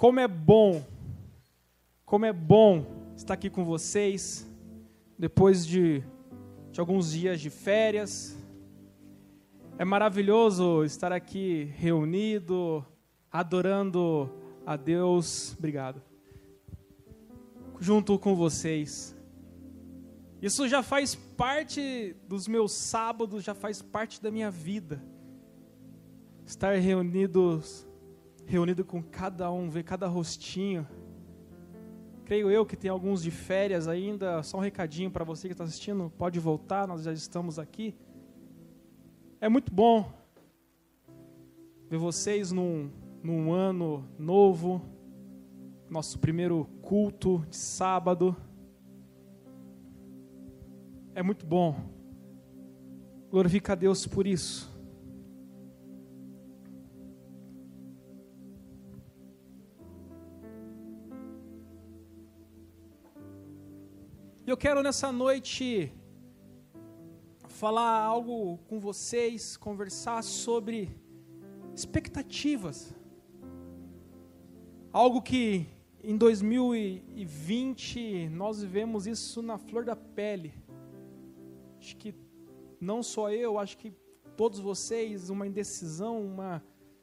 Como é bom, como é bom estar aqui com vocês, depois de, de alguns dias de férias. É maravilhoso estar aqui reunido, adorando a Deus. Obrigado. Junto com vocês. Isso já faz parte dos meus sábados, já faz parte da minha vida. Estar reunidos reunido com cada um, ver cada rostinho. Creio eu que tem alguns de férias ainda. Só um recadinho para você que está assistindo: pode voltar, nós já estamos aqui. É muito bom ver vocês num, num ano novo, nosso primeiro culto de sábado. É muito bom. Glorifica a Deus por isso. Eu quero nessa noite falar algo com vocês, conversar sobre expectativas. Algo que em 2020 nós vivemos isso na flor da pele. Acho que não só eu, acho que todos vocês, uma indecisão, uma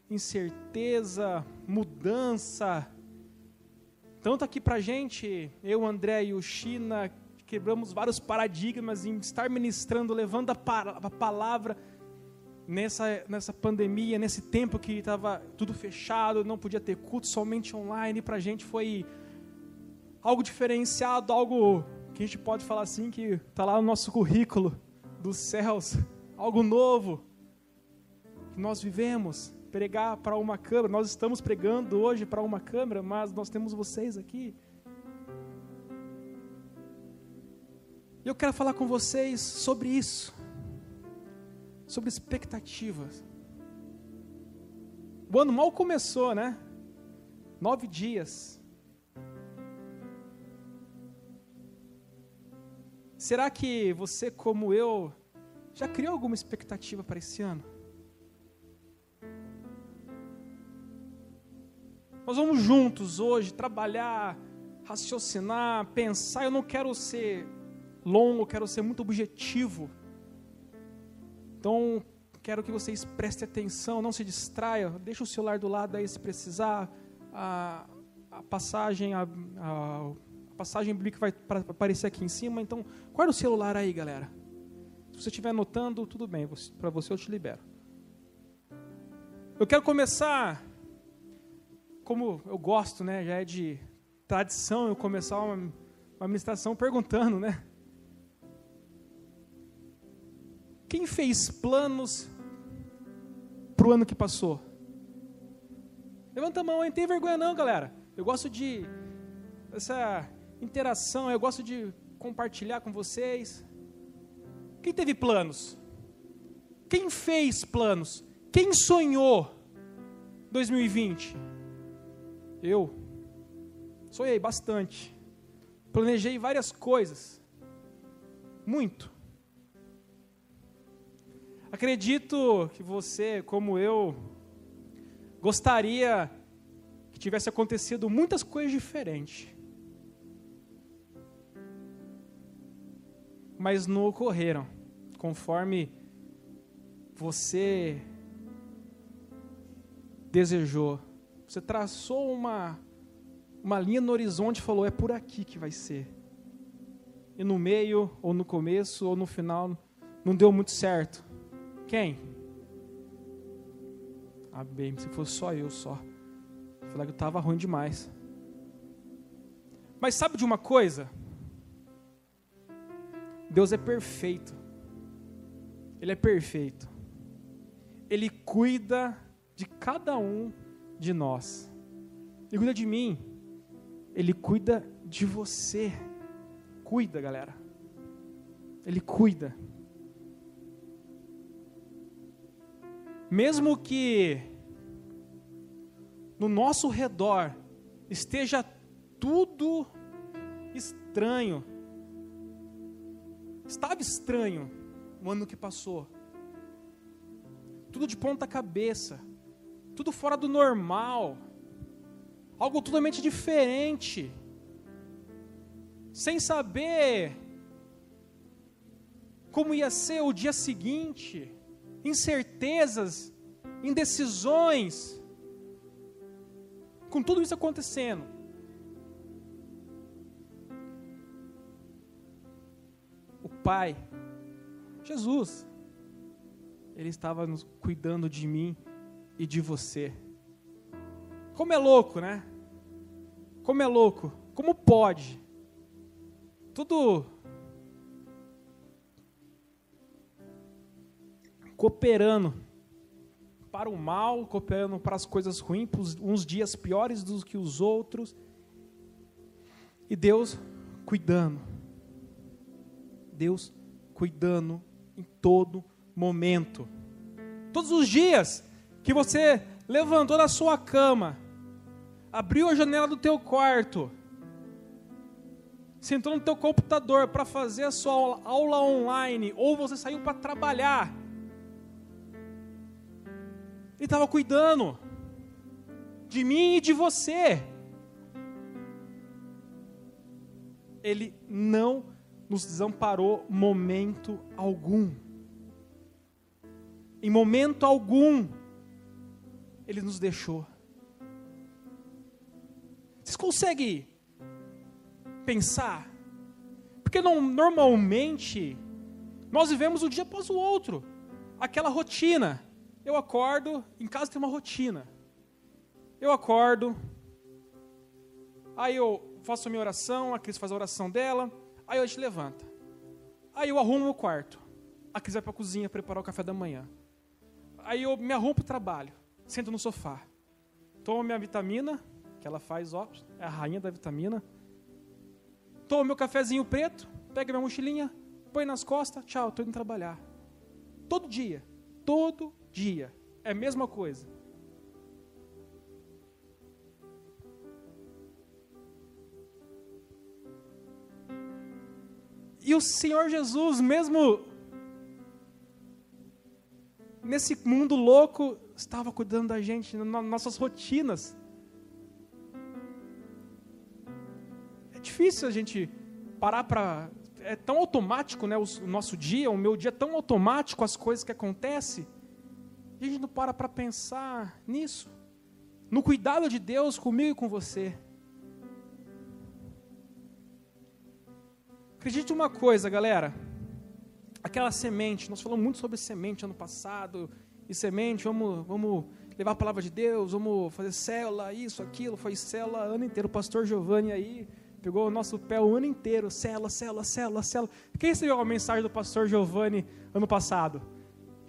incerteza, mudança. Tanto aqui pra gente, eu, André e o China, quebramos vários paradigmas em estar ministrando, levando a, a palavra nessa, nessa pandemia, nesse tempo que estava tudo fechado, não podia ter culto, somente online, para a gente foi algo diferenciado, algo que a gente pode falar assim, que está lá no nosso currículo dos céus, algo novo que nós vivemos, pregar para uma câmera, nós estamos pregando hoje para uma câmera, mas nós temos vocês aqui, E eu quero falar com vocês sobre isso, sobre expectativas. O ano mal começou, né? Nove dias. Será que você, como eu, já criou alguma expectativa para esse ano? Nós vamos juntos hoje trabalhar, raciocinar, pensar. Eu não quero ser longo, quero ser muito objetivo. Então, quero que vocês prestem atenção, não se distraiam, deixa o celular do lado aí se precisar. A, a passagem, a, a, a passagem bíblica vai aparecer aqui em cima, então guarda o celular aí, galera. Se você estiver anotando, tudo bem, para você eu te libero. Eu quero começar, como eu gosto, né, já é de tradição eu começar uma, uma ministração perguntando, né? Quem fez planos para o ano que passou? Levanta a mão, não tem vergonha não, galera. Eu gosto de essa interação, eu gosto de compartilhar com vocês. Quem teve planos? Quem fez planos? Quem sonhou 2020? Eu. Sonhei bastante. Planejei várias coisas. Muito. Acredito que você, como eu, gostaria que tivesse acontecido muitas coisas diferentes. Mas não ocorreram, conforme você desejou. Você traçou uma, uma linha no horizonte e falou: é por aqui que vai ser. E no meio, ou no começo, ou no final, não deu muito certo. Quem? Ah, bem, se fosse só eu só. Falei que eu estava ruim demais. Mas sabe de uma coisa? Deus é perfeito. Ele é perfeito. Ele cuida de cada um de nós. Ele cuida de mim. Ele cuida de você. Cuida, galera. Ele cuida. Mesmo que no nosso redor esteja tudo estranho, estava estranho o ano que passou, tudo de ponta cabeça, tudo fora do normal, algo totalmente diferente, sem saber como ia ser o dia seguinte, incertezas, indecisões, com tudo isso acontecendo. O Pai, Jesus, Ele estava cuidando de mim e de você. Como é louco, né? Como é louco. Como pode? Tudo cooperando para o mal, cooperando para as coisas ruins, uns dias piores do que os outros. E Deus cuidando. Deus cuidando em todo momento. Todos os dias que você levantou da sua cama, abriu a janela do teu quarto, sentou no teu computador para fazer a sua aula online, ou você saiu para trabalhar, ele estava cuidando de mim e de você. Ele não nos desamparou momento algum. Em momento algum, Ele nos deixou. Vocês conseguem pensar? Porque não, normalmente nós vivemos um dia após o outro, aquela rotina. Eu acordo, em casa tem uma rotina. Eu acordo, aí eu faço a minha oração, a Cris faz a oração dela, aí a gente levanta. Aí eu arrumo o quarto. A Cris vai para a cozinha preparar o café da manhã. Aí eu me arrumo para o trabalho, sento no sofá, tomo minha vitamina, que ela faz, ó, é a rainha da vitamina. Tomo meu cafezinho preto, pega minha mochilinha, põe nas costas, tchau, estou indo trabalhar. Todo dia, todo dia, é a mesma coisa. E o Senhor Jesus, mesmo nesse mundo louco, estava cuidando da gente, nas nossas rotinas. difícil a gente parar para. É tão automático né, o nosso dia, o meu dia é tão automático, as coisas que acontecem. A gente não para para pensar nisso. No cuidado de Deus comigo e com você. Acredite uma coisa, galera. Aquela semente, nós falamos muito sobre semente ano passado. E semente, vamos, vamos levar a palavra de Deus, vamos fazer célula, isso, aquilo. Foi célula ano inteiro. O pastor Giovanni aí Pegou o nosso pé o ano inteiro, célula, célula, célula, célula. Quem recebeu a mensagem do pastor Giovanni ano passado?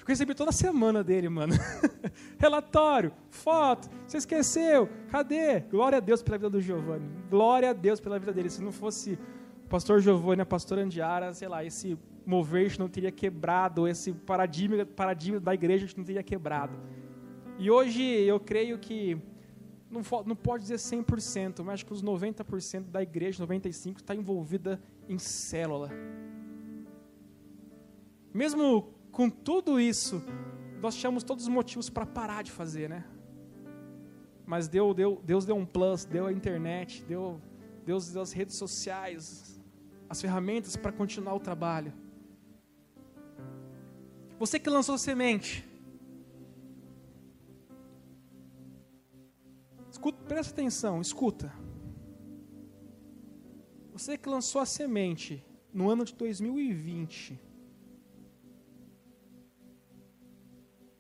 Eu recebi toda semana dele, mano. Relatório, foto, você esqueceu, cadê? Glória a Deus pela vida do Giovanni. Glória a Deus pela vida dele. Se não fosse o pastor Giovanni, a pastora Andiara, sei lá, esse mover não teria quebrado, esse paradigma, paradigma da igreja não teria quebrado. E hoje eu creio que não, não pode dizer 100%, mas acho que os 90% da igreja, 95%, está envolvida em célula. Mesmo com tudo isso, nós tínhamos todos os motivos para parar de fazer, né? Mas deu, deu, Deus deu um plus, deu a internet, deu, Deus deu as redes sociais, as ferramentas para continuar o trabalho. Você que lançou a semente, Escuta, presta atenção, escuta. Você que lançou a semente no ano de 2020,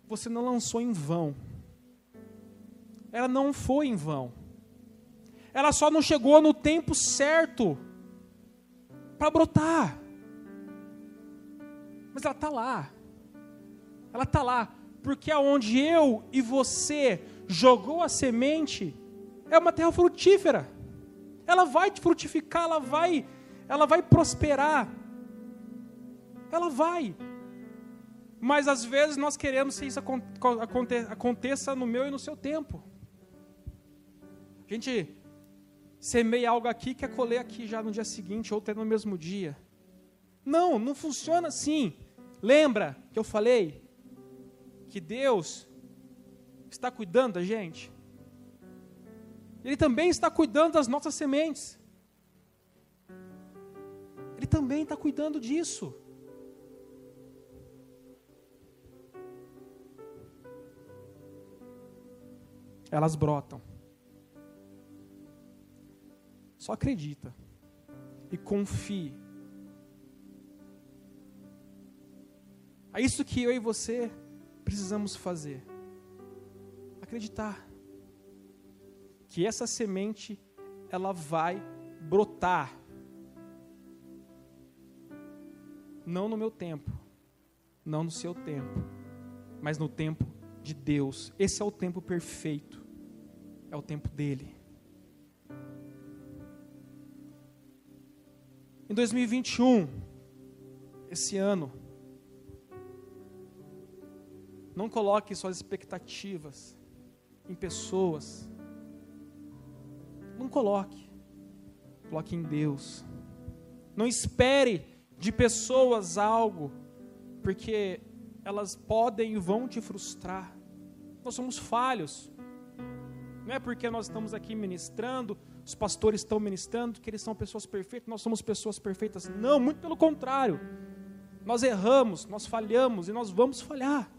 você não lançou em vão. Ela não foi em vão. Ela só não chegou no tempo certo para brotar. Mas ela está lá. Ela está lá. Porque aonde eu e você jogou a semente, é uma terra frutífera. Ela vai frutificar, ela vai, ela vai prosperar. Ela vai. Mas às vezes nós queremos que isso aconteça no meu e no seu tempo. A gente semeia algo aqui, quer colher aqui já no dia seguinte, ou até no mesmo dia. Não, não funciona assim. Lembra que eu falei que Deus está cuidando da gente? Ele também está cuidando das nossas sementes. Ele também está cuidando disso. Elas brotam. Só acredita e confie. É isso que eu e você precisamos fazer. Acreditar que essa semente ela vai brotar. Não no meu tempo, não no seu tempo, mas no tempo de Deus. Esse é o tempo perfeito. É o tempo dele. Em 2021, esse ano, não coloque suas expectativas em pessoas. Não coloque. Coloque em Deus. Não espere de pessoas algo, porque elas podem e vão te frustrar. Nós somos falhos. Não é porque nós estamos aqui ministrando, os pastores estão ministrando, que eles são pessoas perfeitas, nós somos pessoas perfeitas. Não, muito pelo contrário. Nós erramos, nós falhamos e nós vamos falhar.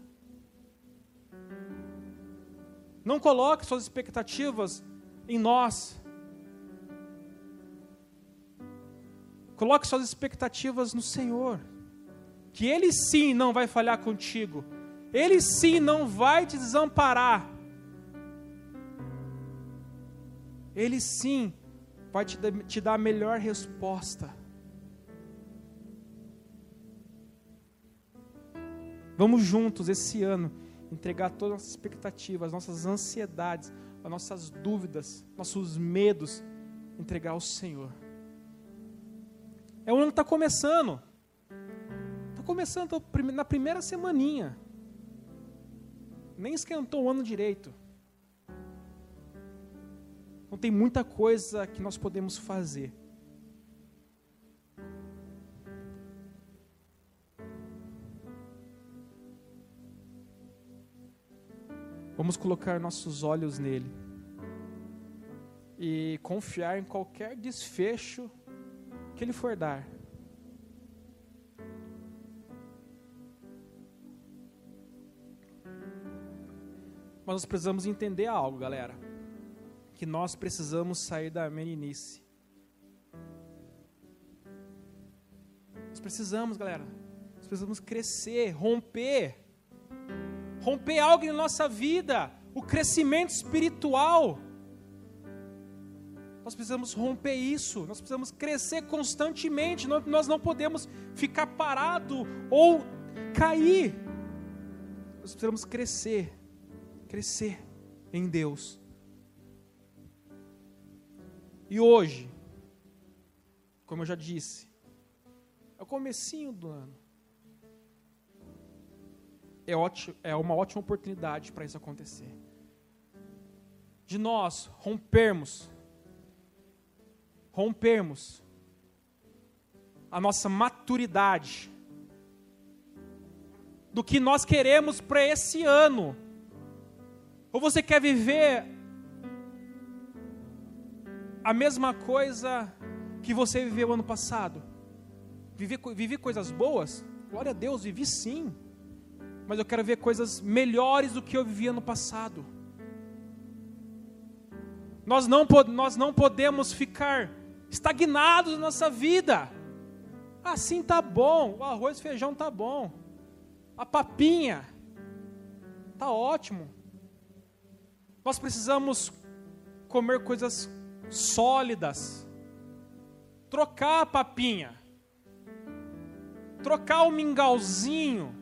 Não coloque suas expectativas em nós. Coloque suas expectativas no Senhor. Que Ele sim não vai falhar contigo. Ele sim não vai te desamparar. Ele sim vai te, dar a melhor resposta. Vamos juntos esse ano entregar todas as nossas expectativas, nossas ansiedades, as nossas dúvidas, nossos medos, entregar ao Senhor. É o ano que está começando. Começando na primeira semaninha. Nem esquentou o ano direito. Então tem muita coisa que nós podemos fazer. Vamos colocar nossos olhos nele e confiar em qualquer desfecho que ele for dar. Mas nós precisamos entender algo, galera. Que nós precisamos sair da meninice. Nós precisamos, galera. Nós precisamos crescer, romper romper algo em nossa vida, o crescimento espiritual. Nós precisamos romper isso, nós precisamos crescer constantemente, nós não podemos ficar parado ou cair. Nós precisamos crescer, crescer em Deus. E hoje, como eu já disse, é o comecinho do ano é, ótimo, é uma ótima oportunidade para isso acontecer. De nós rompermos, rompermos a nossa maturidade do que nós queremos para esse ano. Ou você quer viver a mesma coisa que você viveu ano passado? Vivi, vivi coisas boas? Glória a Deus, vivi sim mas eu quero ver coisas melhores do que eu vivia no passado. Nós não, nós não podemos ficar estagnados na nossa vida. Assim tá bom, o arroz e feijão tá bom. A papinha tá ótimo. Nós precisamos comer coisas sólidas. Trocar a papinha. Trocar o mingauzinho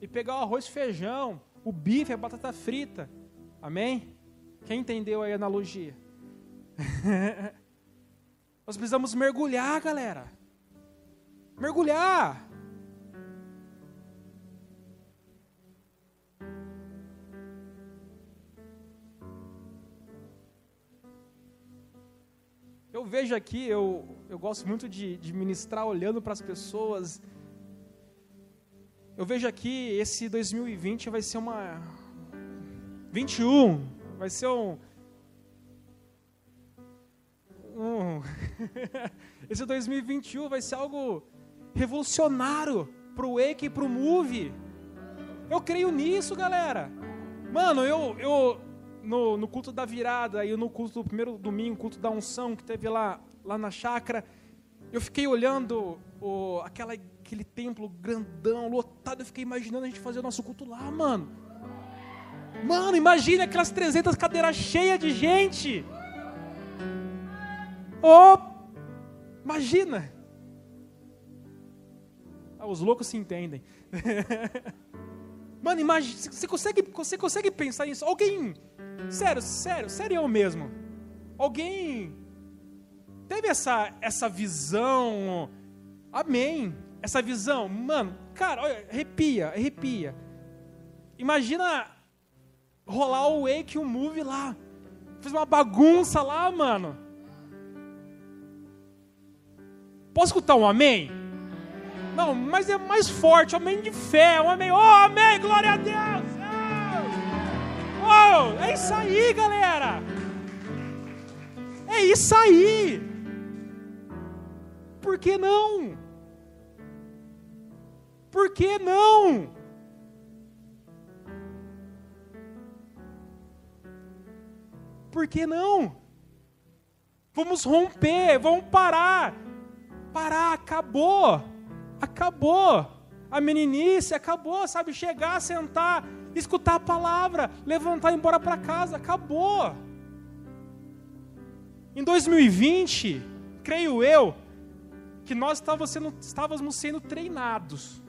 e pegar o arroz e feijão, o bife, a batata frita. Amém? Quem entendeu aí a analogia? Nós precisamos mergulhar, galera. Mergulhar. Eu vejo aqui, eu, eu gosto muito de, de ministrar olhando para as pessoas eu vejo aqui esse 2020 vai ser uma 21 Vai ser um. um Esse 2021 vai ser algo revolucionário pro Wake e pro Move. Eu creio nisso, galera. Mano, eu, eu no, no culto da virada e no culto do primeiro domingo, culto da unção que teve lá, lá na chácara, eu fiquei olhando o, aquela, aquele templo grandão, lotado, eu fiquei imaginando a gente fazer o nosso culto lá, mano. Mano, imagine aquelas 300 cadeiras cheias de gente. Oh, imagina. Ah, os loucos se entendem. Mano, imagina, você consegue, você consegue pensar nisso? Alguém, sério, sério, sério eu mesmo. Alguém teve essa, essa visão, amém, essa visão, mano, cara, olha, arrepia, arrepia. Imagina rolar o Wake, o Move lá, fez uma bagunça lá, mano. Posso escutar um amém? Não, mas é mais forte, amém de fé, um amém, oh, amém, glória a Deus. É isso aí, galera. É isso aí. Por que não? Por que não? Por que não? Vamos romper, vamos parar. Parar, acabou. Acabou. A meninice acabou, sabe? Chegar, sentar, escutar a palavra, levantar e ir embora para casa, acabou. Em 2020, creio eu, que nós estávamos sendo, estávamos sendo treinados.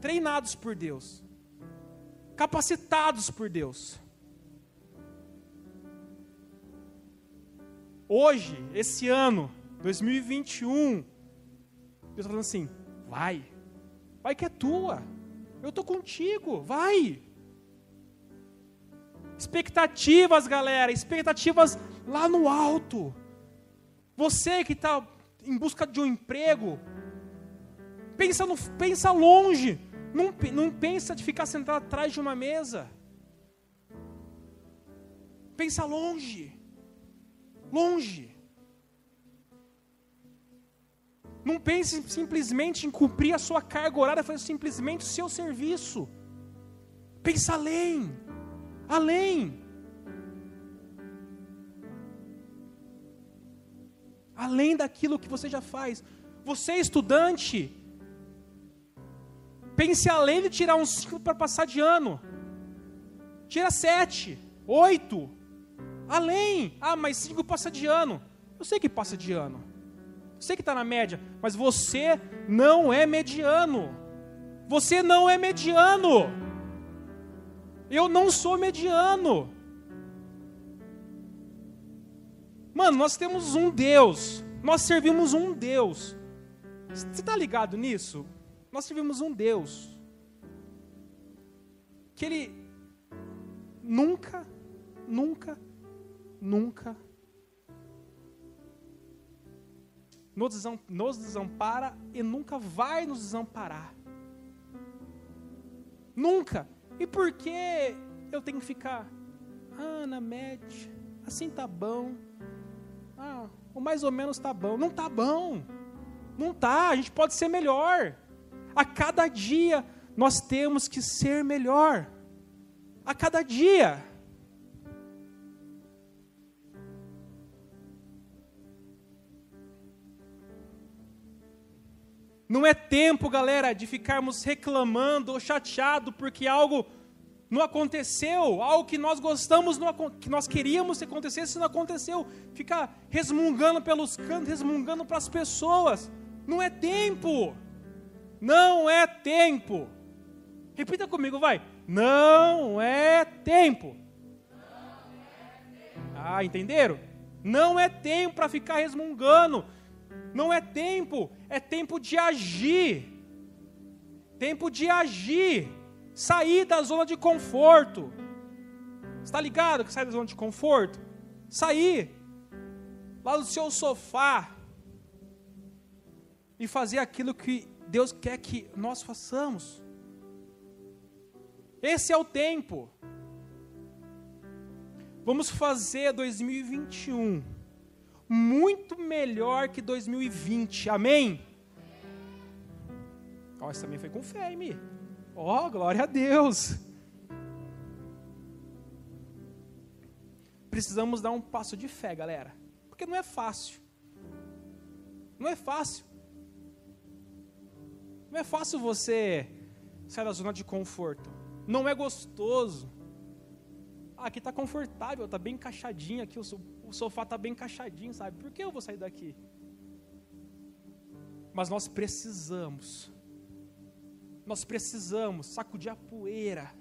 Treinados por Deus. Capacitados por Deus. Hoje, esse ano, 2021, Deus está falando assim: vai, vai que é tua, eu estou contigo, vai. Expectativas, galera, expectativas lá no alto. Você que está em busca de um emprego, pensa, no, pensa longe, não, não pensa de ficar sentado atrás de uma mesa. Pensa longe, longe. Não pense simplesmente em cumprir a sua carga horária, fazer simplesmente o seu serviço. Pensa além, além. além daquilo que você já faz. Você é estudante, pense além de tirar um 5 para passar de ano. Tira 7, 8, além. Ah, mas 5 passa de ano. Eu sei que passa de ano. Sei que está na média, mas você não é mediano. Você não é mediano. Eu não sou mediano. Mano, nós temos um Deus. Nós servimos um Deus. Você está ligado nisso? Nós servimos um Deus. Que Ele nunca, nunca, nunca nos desampara e nunca vai nos desamparar. Nunca. E por que eu tenho que ficar? Ah, na média, assim tá bom. Ah, o mais ou menos tá bom. Não tá bom. Não tá, a gente pode ser melhor. A cada dia nós temos que ser melhor. A cada dia. Não é tempo, galera, de ficarmos reclamando ou chateado porque algo não aconteceu, algo que nós gostamos, que nós queríamos que acontecesse, não aconteceu. Ficar resmungando pelos cantos, resmungando para as pessoas. Não é tempo. Não é tempo. Repita comigo, vai. Não é tempo. Ah, entenderam? Não é tempo para ficar resmungando. Não é tempo. É tempo de agir. Tempo de agir. Sair da zona de conforto. Está ligado que sair da zona de conforto? Sair lá do seu sofá e fazer aquilo que Deus quer que nós façamos. Esse é o tempo. Vamos fazer 2021 muito melhor que 2020. Amém? Ó, esse também foi com fé, hein, Mi? Ó, glória a Deus. Precisamos dar um passo de fé, galera. Porque não é fácil. Não é fácil. Não é fácil você sair da zona de conforto. Não é gostoso. Aqui está confortável, está bem encaixadinho aqui, o sofá está bem encaixadinho, sabe? Por que eu vou sair daqui? Mas nós precisamos. Nós precisamos sacudir a poeira.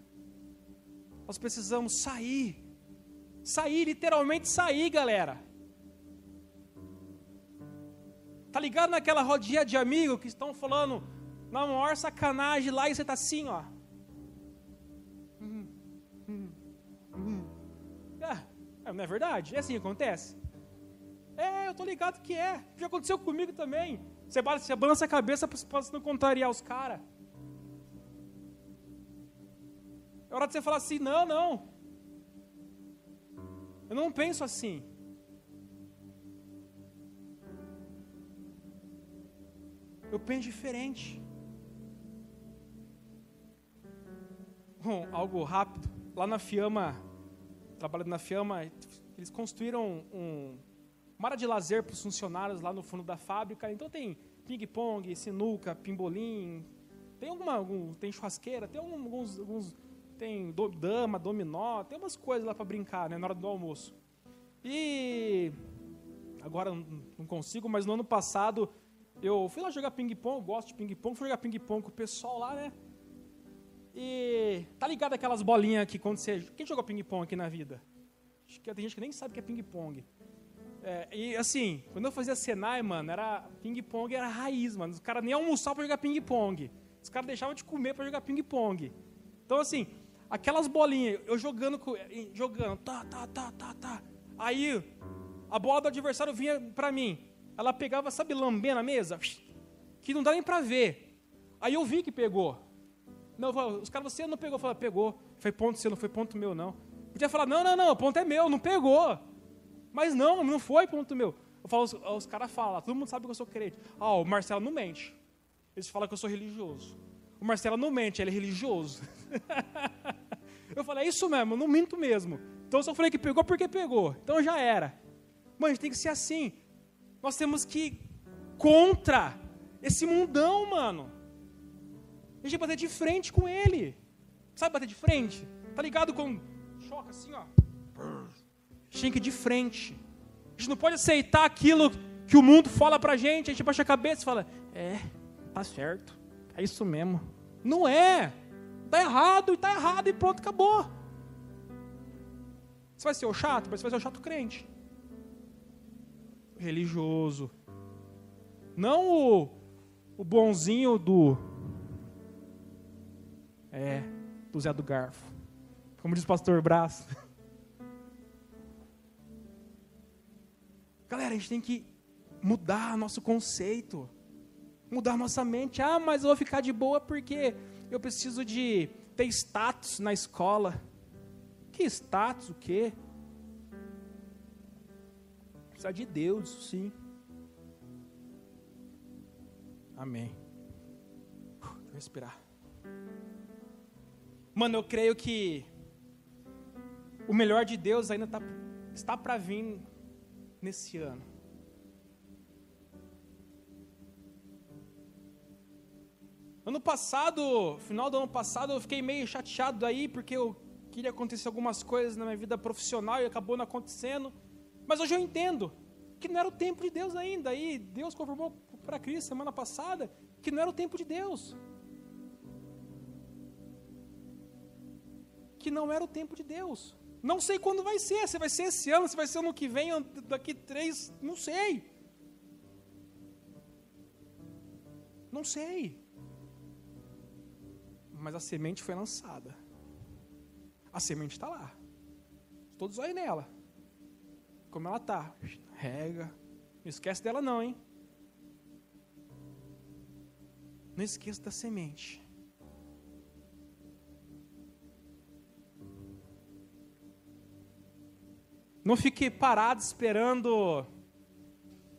Nós precisamos sair. Sair, literalmente sair, galera. Tá ligado naquela rodinha de amigo que estão falando na maior sacanagem lá e você tá assim, ó. Não é verdade? É assim que acontece? É, eu tô ligado que é. Já aconteceu comigo também. Você, você balança a cabeça para não contrariar os caras. É hora de você falar assim: não, não. Eu não penso assim. Eu penso diferente. Bom, algo rápido. Lá na Fiamma, trabalhando na Fiamma, eles construíram um, uma área de lazer para os funcionários lá no fundo da fábrica. Então tem ping-pong, sinuca, pimbolim, tem alguma, algum, tem churrasqueira, tem alguns, alguns tem do, dama, dominó, tem umas coisas lá para brincar, né, na hora do almoço. E agora não consigo, mas no ano passado eu fui lá jogar ping-pong, gosto de ping-pong, fui jogar ping-pong com o pessoal lá, né? E tá ligado aquelas bolinhas que quando você. Quem jogou ping-pong aqui na vida? Acho que tem gente que nem sabe o que é ping-pong. É, e assim, quando eu fazia Senai, mano, era ping-pong era raiz, mano. Os caras nem almoçavam pra jogar ping-pong. Os caras deixavam de comer para jogar ping-pong. Então, assim, aquelas bolinhas, eu jogando, jogando, tá, tá, tá, tá, tá. Aí, a bola do adversário vinha pra mim. Ela pegava, sabe, lambendo a mesa? Que não dá nem pra ver. Aí eu vi que pegou. Não, os caras, você não pegou. Eu falei, pegou. Foi ponto seu, não foi ponto meu, não. Podia falar, não, não, não, o ponto é meu, não pegou. Mas não, não foi ponto meu. Eu falo, os, os caras falam, todo mundo sabe que eu sou crente. Ah, o Marcelo não mente. Eles falam que eu sou religioso. O Marcelo não mente, ele é religioso. eu falei, é isso mesmo, eu não minto mesmo. Então eu só falei que pegou porque pegou. Então já era. Mano, a gente tem que ser assim. Nós temos que ir contra esse mundão, mano. A gente bater de frente com ele. Sabe bater de frente? Tá ligado com choca assim, ó. A gente de frente. A gente não pode aceitar aquilo que o mundo fala pra gente, a gente baixa a cabeça e fala: "É, tá certo. É isso mesmo". Não é. Tá errado e tá errado e pronto, acabou. Você vai ser o chato, mas você vai ser o chato crente. Religioso. Não o, o bonzinho do é, do Zé do Garfo. Como diz o pastor Brás. Galera, a gente tem que mudar nosso conceito. Mudar nossa mente. Ah, mas eu vou ficar de boa porque eu preciso de ter status na escola. Que status? O quê? Precisa de Deus, sim. Amém. Eu respirar. Mano, eu creio que o melhor de Deus ainda tá, está para vir nesse ano. Ano passado, final do ano passado, eu fiquei meio chateado aí, porque eu queria acontecer algumas coisas na minha vida profissional e acabou não acontecendo. Mas hoje eu entendo que não era o tempo de Deus ainda. Aí Deus confirmou para Cristo semana passada que não era o tempo de Deus. Que não era o tempo de Deus. Não sei quando vai ser, se vai ser esse ano, se vai ser ano que vem, daqui três, não sei. Não sei. Mas a semente foi lançada. A semente está lá. Todos olhem nela. Como ela está. Rega. Não esquece dela não, hein? Não esqueça da semente. Não fique parado esperando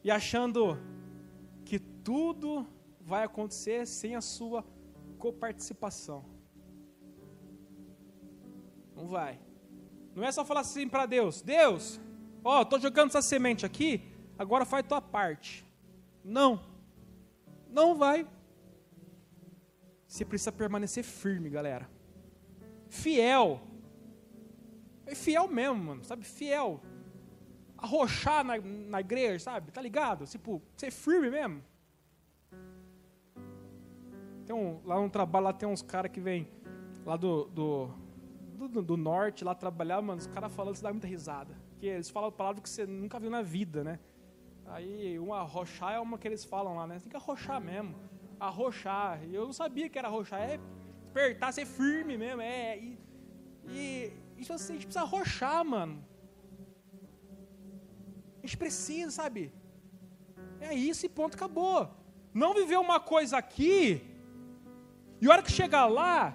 e achando que tudo vai acontecer sem a sua coparticipação. Não vai. Não é só falar assim para Deus: Deus, ó, estou jogando essa semente aqui, agora faz tua parte. Não. Não vai. Você precisa permanecer firme, galera. Fiel. É fiel mesmo, mano, sabe? Fiel. Arrochar na, na igreja, sabe? Tá ligado? Tipo, ser firme mesmo. Tem um, lá no trabalho, lá tem uns caras que vêm lá do, do, do, do, norte, lá trabalhar, mano, os caras falando, você dá muita risada. Porque eles falam palavras que você nunca viu na vida, né? Aí, um arrochar é uma que eles falam lá, né? Tem que arrochar mesmo. Arrochar. E eu não sabia que era arrochar. É despertar, ser firme mesmo. É. E, e isso assim, a gente precisa arrochar, mano. A gente precisa, sabe? É isso e ponto, acabou. Não viver uma coisa aqui e a hora que chegar lá,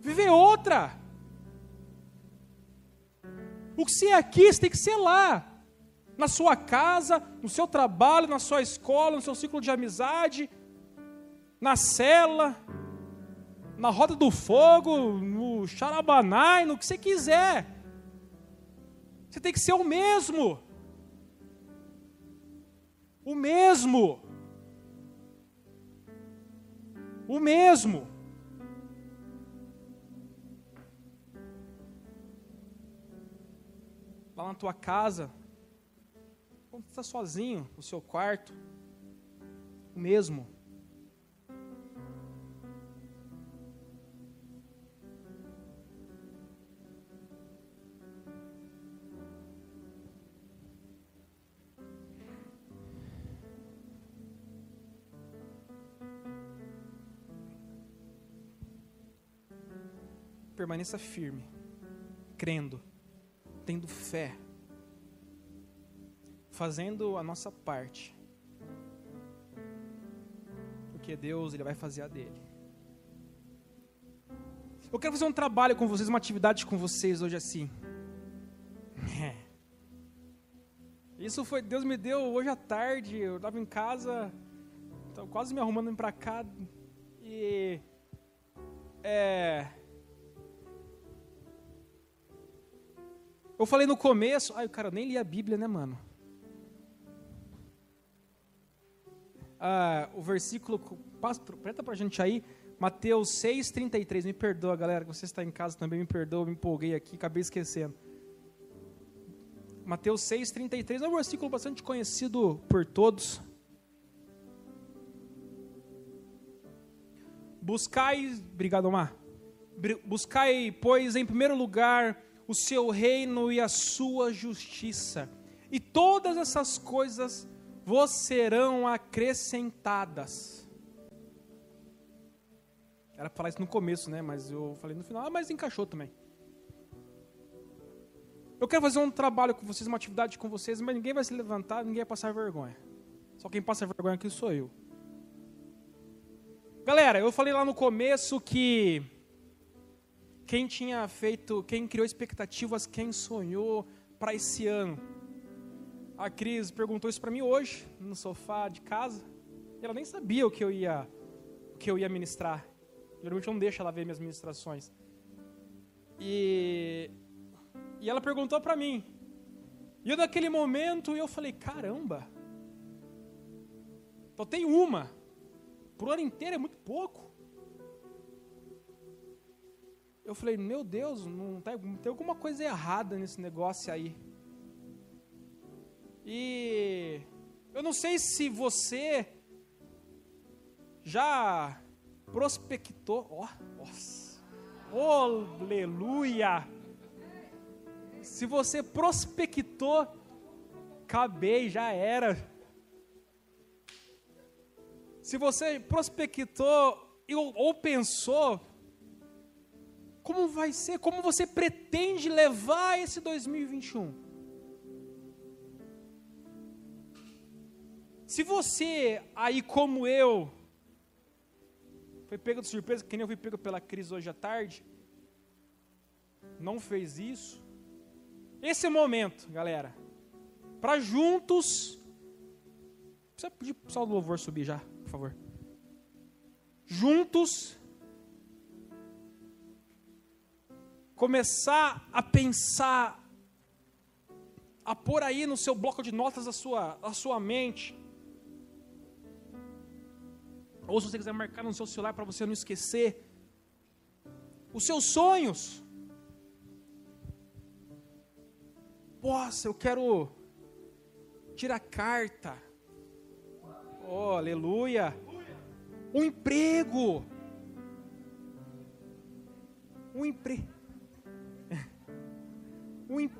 viver outra. O que você é aqui, você tem que ser lá na sua casa, no seu trabalho, na sua escola, no seu ciclo de amizade, na cela, na roda do fogo, no xarabanai, no que você quiser. Você tem que ser o mesmo. O mesmo. O mesmo. Lá na tua casa, quando você está sozinho no seu quarto, o mesmo. Permaneça firme, crendo, tendo fé fazendo a nossa parte. Porque Deus, ele vai fazer a dele. Eu quero fazer um trabalho com vocês, uma atividade com vocês hoje assim. É. Isso foi, Deus me deu hoje à tarde, eu estava em casa, estava quase me arrumando para cá e é, eu falei no começo, ai, cara, eu nem li a Bíblia, né, mano? ah, o versículo, preta para a gente aí, Mateus 6,33. Me perdoa, galera, que você está em casa também, me perdoa, me empolguei aqui, acabei esquecendo. Mateus 6,33 é um versículo bastante conhecido por todos. Buscai, obrigado, Omar. Buscai, pois, em primeiro lugar o seu reino e a sua justiça, e todas essas coisas vos serão acrescentadas. Era para falar isso no começo, né? Mas eu falei no final, ah, mas encaixou também. Eu quero fazer um trabalho com vocês, uma atividade com vocês, mas ninguém vai se levantar, ninguém vai passar vergonha. Só quem passa vergonha aqui sou eu. Galera, eu falei lá no começo que quem tinha feito, quem criou expectativas, quem sonhou para esse ano a Cris perguntou isso para mim hoje, no sofá de casa. Ela nem sabia o que eu ia, o que eu ia ministrar. Geralmente eu não deixo ela ver minhas ministrações. E, e ela perguntou para mim. E eu, naquele momento, eu falei: caramba, só tem uma. Pro ano inteiro é muito pouco. Eu falei: meu Deus, não tá, tem alguma coisa errada nesse negócio aí. E eu não sei se você já prospectou. Ó, oh, oh, aleluia! Se você prospectou, acabei, já era. Se você prospectou ou pensou, como vai ser? Como você pretende levar esse 2021? Se você, aí como eu, foi pego de surpresa, que nem eu fui pego pela crise hoje à tarde, não fez isso, Esse é o momento, galera. Para juntos. Precisa pedir o pessoal do louvor subir já, por favor. Juntos. Começar a pensar, a pôr aí no seu bloco de notas a sua, a sua mente. Ou se você quiser marcar no seu celular para você não esquecer. Os seus sonhos. Nossa, eu quero tirar carta. Oh, aleluia. Um emprego. Um emprego. Um,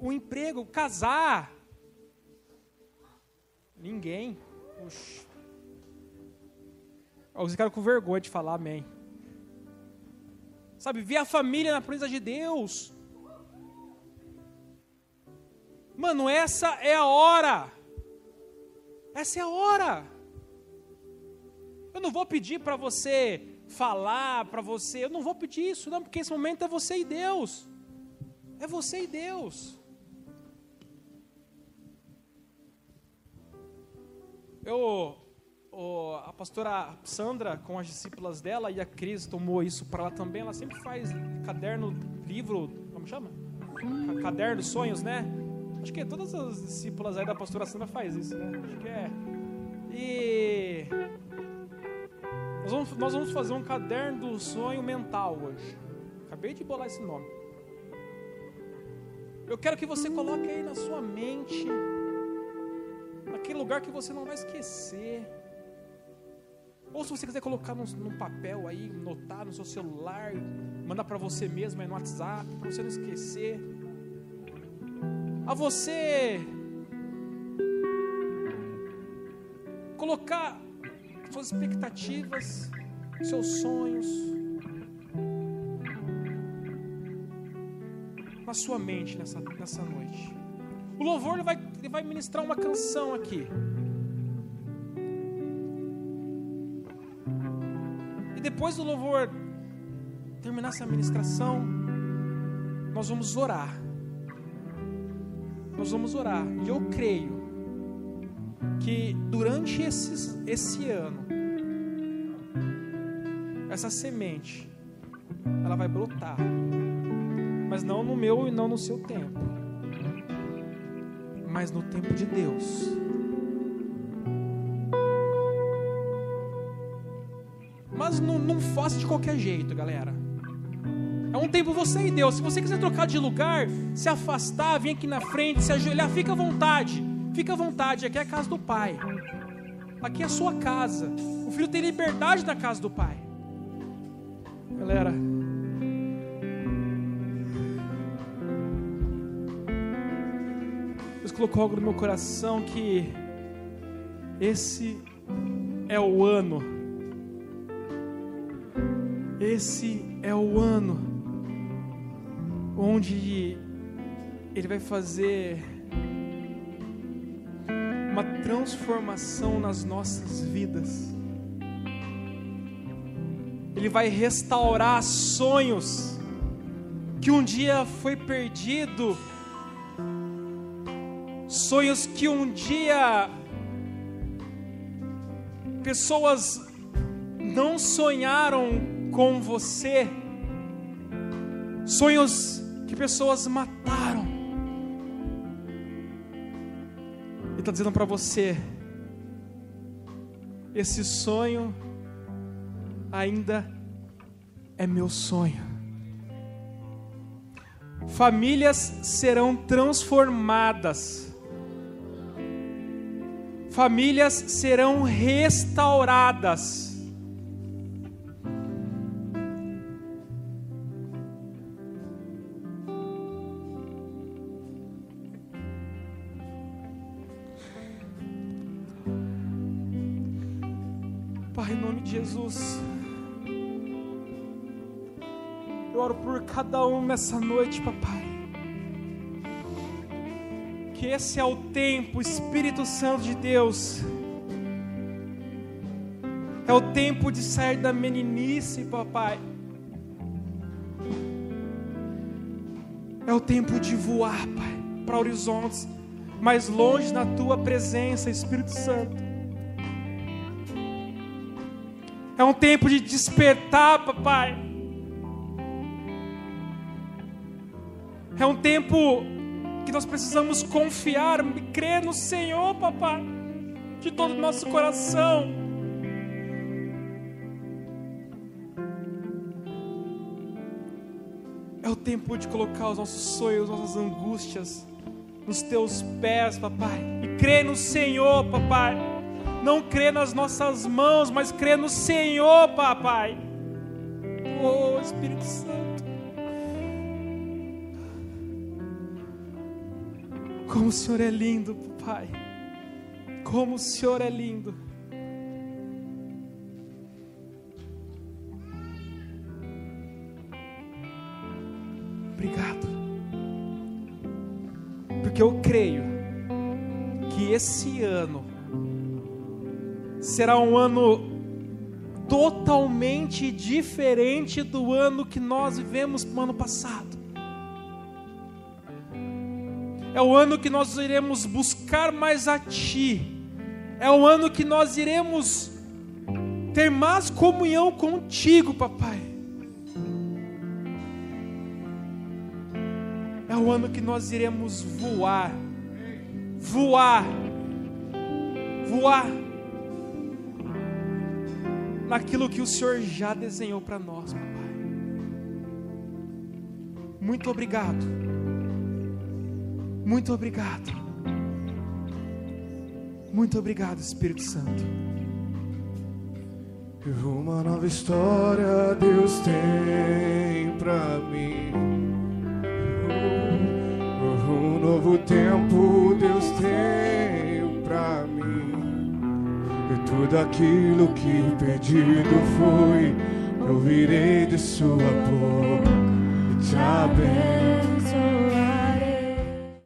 um emprego, casar. Ninguém. Puxa. Alguns ficaram com vergonha de falar amém. Sabe, ver a família na presença de Deus. Mano, essa é a hora. Essa é a hora. Eu não vou pedir para você falar, para você. Eu não vou pedir isso, não, porque esse momento é você e Deus. É você e Deus. Eu, a pastora Sandra, com as discípulas dela, e a Cris tomou isso para ela também. Ela sempre faz caderno, livro, como chama? Caderno, sonhos, né? Acho que todas as discípulas aí da pastora Sandra faz isso, né? Acho que é. E nós vamos, nós vamos fazer um caderno do sonho mental hoje. Acabei de bolar esse nome. Eu quero que você coloque aí na sua mente, naquele lugar que você não vai esquecer. Ou se você quiser colocar num, num papel aí, notar no seu celular, mandar para você mesmo aí no WhatsApp, para você não esquecer a você colocar suas expectativas, seus sonhos na sua mente nessa, nessa noite. O louvor ele vai, ele vai ministrar uma canção aqui. E depois do louvor terminar essa ministração, nós vamos orar nós vamos orar. E eu creio que durante esses, esse ano, essa semente, ela vai brotar. Mas não no meu e não no seu tempo. Mas no tempo de Deus. Mas não, não faça de qualquer jeito, galera. É um tempo você e Deus. Se você quiser trocar de lugar, se afastar, vir aqui na frente, se ajoelhar, fica à vontade. Fica à vontade. Aqui é a casa do Pai. Aqui é a sua casa. O filho tem liberdade na casa do Pai. Galera. Colocou algo no meu coração que esse é o ano. Esse é o ano onde Ele vai fazer uma transformação nas nossas vidas. Ele vai restaurar sonhos que um dia foi perdido, sonhos que um dia pessoas não sonharam com você, sonhos que pessoas mataram. Ele está dizendo para você: esse sonho ainda é meu sonho. Famílias serão transformadas, famílias serão restauradas Jesus. Eu oro por cada um nessa noite, papai. Esse é o tempo, Espírito Santo de Deus. É o tempo de sair da meninice, papai. É o tempo de voar, Pai, para horizontes mais longe na tua presença, Espírito Santo. É um tempo de despertar, papai. É um tempo que nós precisamos confiar, crer no Senhor, papai, de todo o nosso coração. É o tempo de colocar os nossos sonhos, nossas angústias nos teus pés, papai. E crê no Senhor, papai. Não crê nas nossas mãos, mas crê no Senhor, papai. Oh, Espírito Santo. Como o Senhor é lindo, papai. Como o Senhor é lindo. Obrigado porque eu creio que esse ano será um ano totalmente diferente do ano que nós vivemos no ano passado. É o ano que nós iremos buscar mais a Ti. É o ano que nós iremos ter mais comunhão contigo, papai. o ano que nós iremos voar, voar, voar naquilo que o Senhor já desenhou para nós, papai. Muito obrigado, muito obrigado, muito obrigado, Espírito Santo. Uma nova história Deus tem para mim. Um novo tempo Deus tem pra mim. E tudo aquilo que pedido foi, eu virei de sua boca te abençoe.